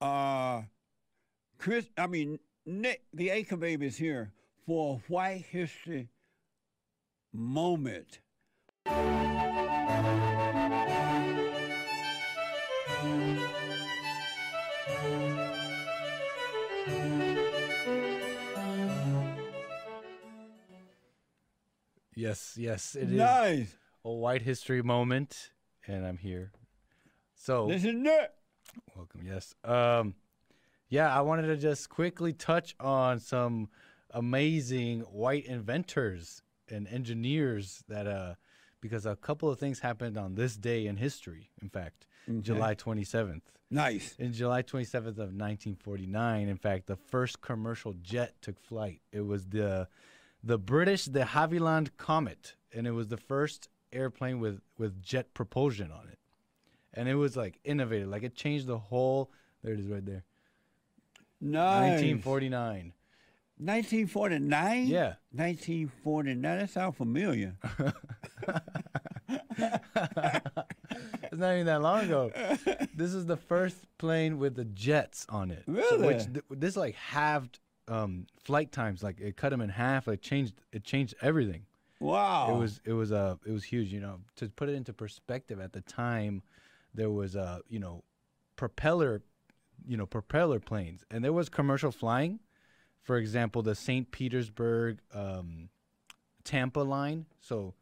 uh, Chris, I mean, Nick, the Acre Baby is here for a White History moment. Yes, yes, it is nice. a white history moment, and I'm here. So This is Nick. Welcome. Yes. Um, yeah, I wanted to just quickly touch on some amazing white inventors and engineers that uh, because a couple of things happened on this day in history. In fact, July 27th. Nice. In July 27th of 1949, in fact, the first commercial jet took flight. It was the the British de Havilland Comet, and it was the first airplane with with jet propulsion on it. And it was like innovative, like it changed the whole. There it is, right there. Nice. 1949. 1949? Yeah. 1949. That sounds familiar. It's not even that long ago. this is the first plane with the jets on it. So Really? which th- this like halved um, flight times. Like it cut them in half. Like changed it changed everything. Wow. It was it was uh it was huge. You know, to put it into perspective, at the time, there was uh you know, propeller, you know, propeller planes, and there was commercial flying. For example, the St. Petersburg, um, Tampa line. So,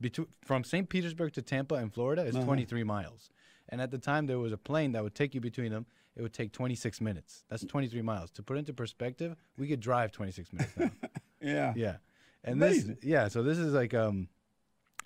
between from St. Petersburg to Tampa in Florida is 23 miles, and at the time there was a plane that would take you between them. It would take 26 minutes. That's 23 miles. To put into perspective, we could drive 26 minutes now. yeah. Yeah. And Amazing. this yeah, so this is like um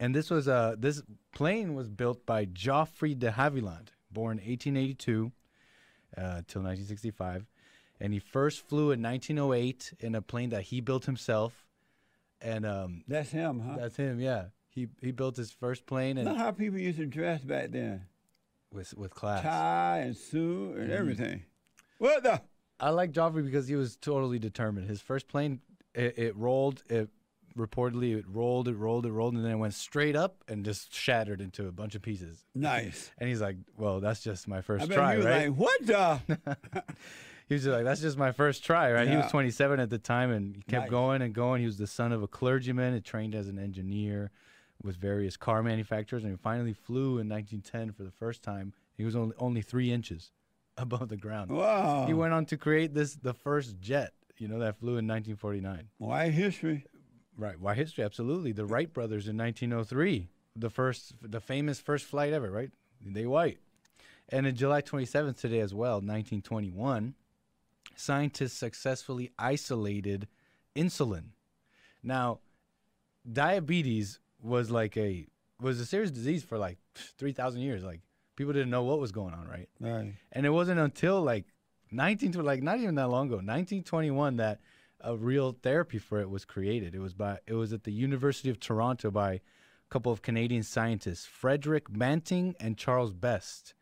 and this was uh this plane was built by Geoffrey de Havilland, born 1882 uh till 1965. And he first flew in 1908 in a plane that he built himself. And um That's him, huh? that's him, yeah. He he built his first plane and how people used to dress back then. with with class. Tie and suit and everything. What the? I like Geoffrey because he was totally determined. His first plane, it, it rolled. It reportedly it rolled, it rolled, it rolled, and then it went straight up and just shattered into a bunch of pieces. Nice. And he's like, "Well, that's just my I first bet try, he was right?" like, what the? he was just like, "That's just my first try, right?" He was 27 at the time, and he kept Nice. going and going. He was the son of a clergyman, and trained as an engineer with various car manufacturers, and he finally flew in 1910 for the first time. He was only only three inches above the ground. wow. He went on to create this the first jet, you know, that flew in 1949. White history. Right. Why history? Absolutely. The Wright brothers in 1903, the first, the famous first flight ever, right? They white. And in July 27th today as well, 1921, scientists successfully isolated insulin. Now, diabetes was like a was a serious disease for like 3,000 years. Like people didn't know what was going on, right? Right. And it wasn't until like 19 to like not even that long ago, 1921 that a real therapy for it was created. It was by it was at the University of Toronto by a couple of Canadian scientists, Frederick Banting and Charles Best.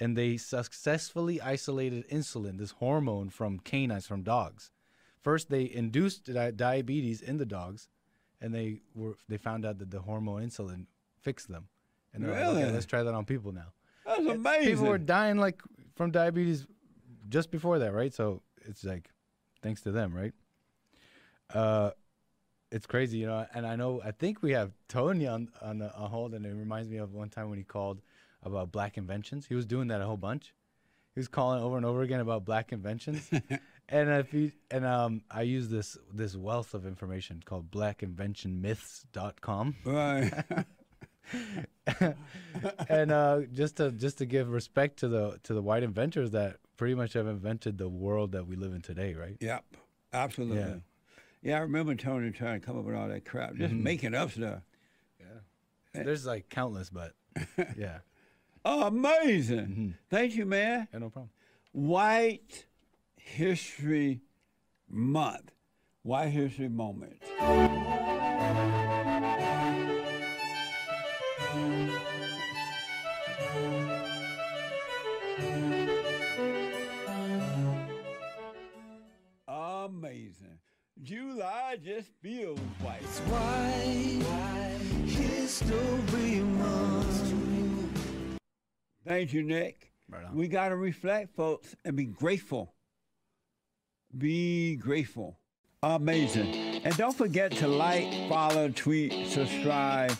And they successfully isolated insulin, this hormone from canines from dogs. First they induced di- diabetes in the dogs and they were they found out that the hormone insulin fixed them. And they're like, okay, Really? let's try that on people now That's amazing. people were dying like from diabetes just before that, right? So it's like thanks to them, right? Uh, it's crazy, you know. And I know I think we have Tony on on, the, on hold, and it reminds me of one time when he called about black inventions. He was doing that a whole bunch. He was calling over and over again about black inventions. and if you and um, I use this this wealth of information called blackinventionmyths.com right. and uh, just to just to give respect to the to the white inventors that pretty much have invented the world that we live in today, right? yep. Absolutely. Yeah. Yeah. I remember Tony trying to come up with all that crap, just mm-hmm. making up stuff. Yeah. There's like countless, but yeah, Oh, amazing. Mm-hmm. Thank you, man. yeah, no problem. White History Month. White History Moment. July just feels white. White History Month. Thank you, Nick. Right on. We got to reflect, folks, and be grateful. Be grateful. Amazing. And don't forget to like, follow, tweet, subscribe,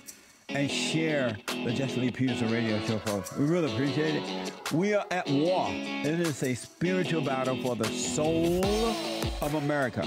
and share the Jesse Lee Peterson radio show, folks. We really appreciate it. We are at war. It is a spiritual battle for the soul of America.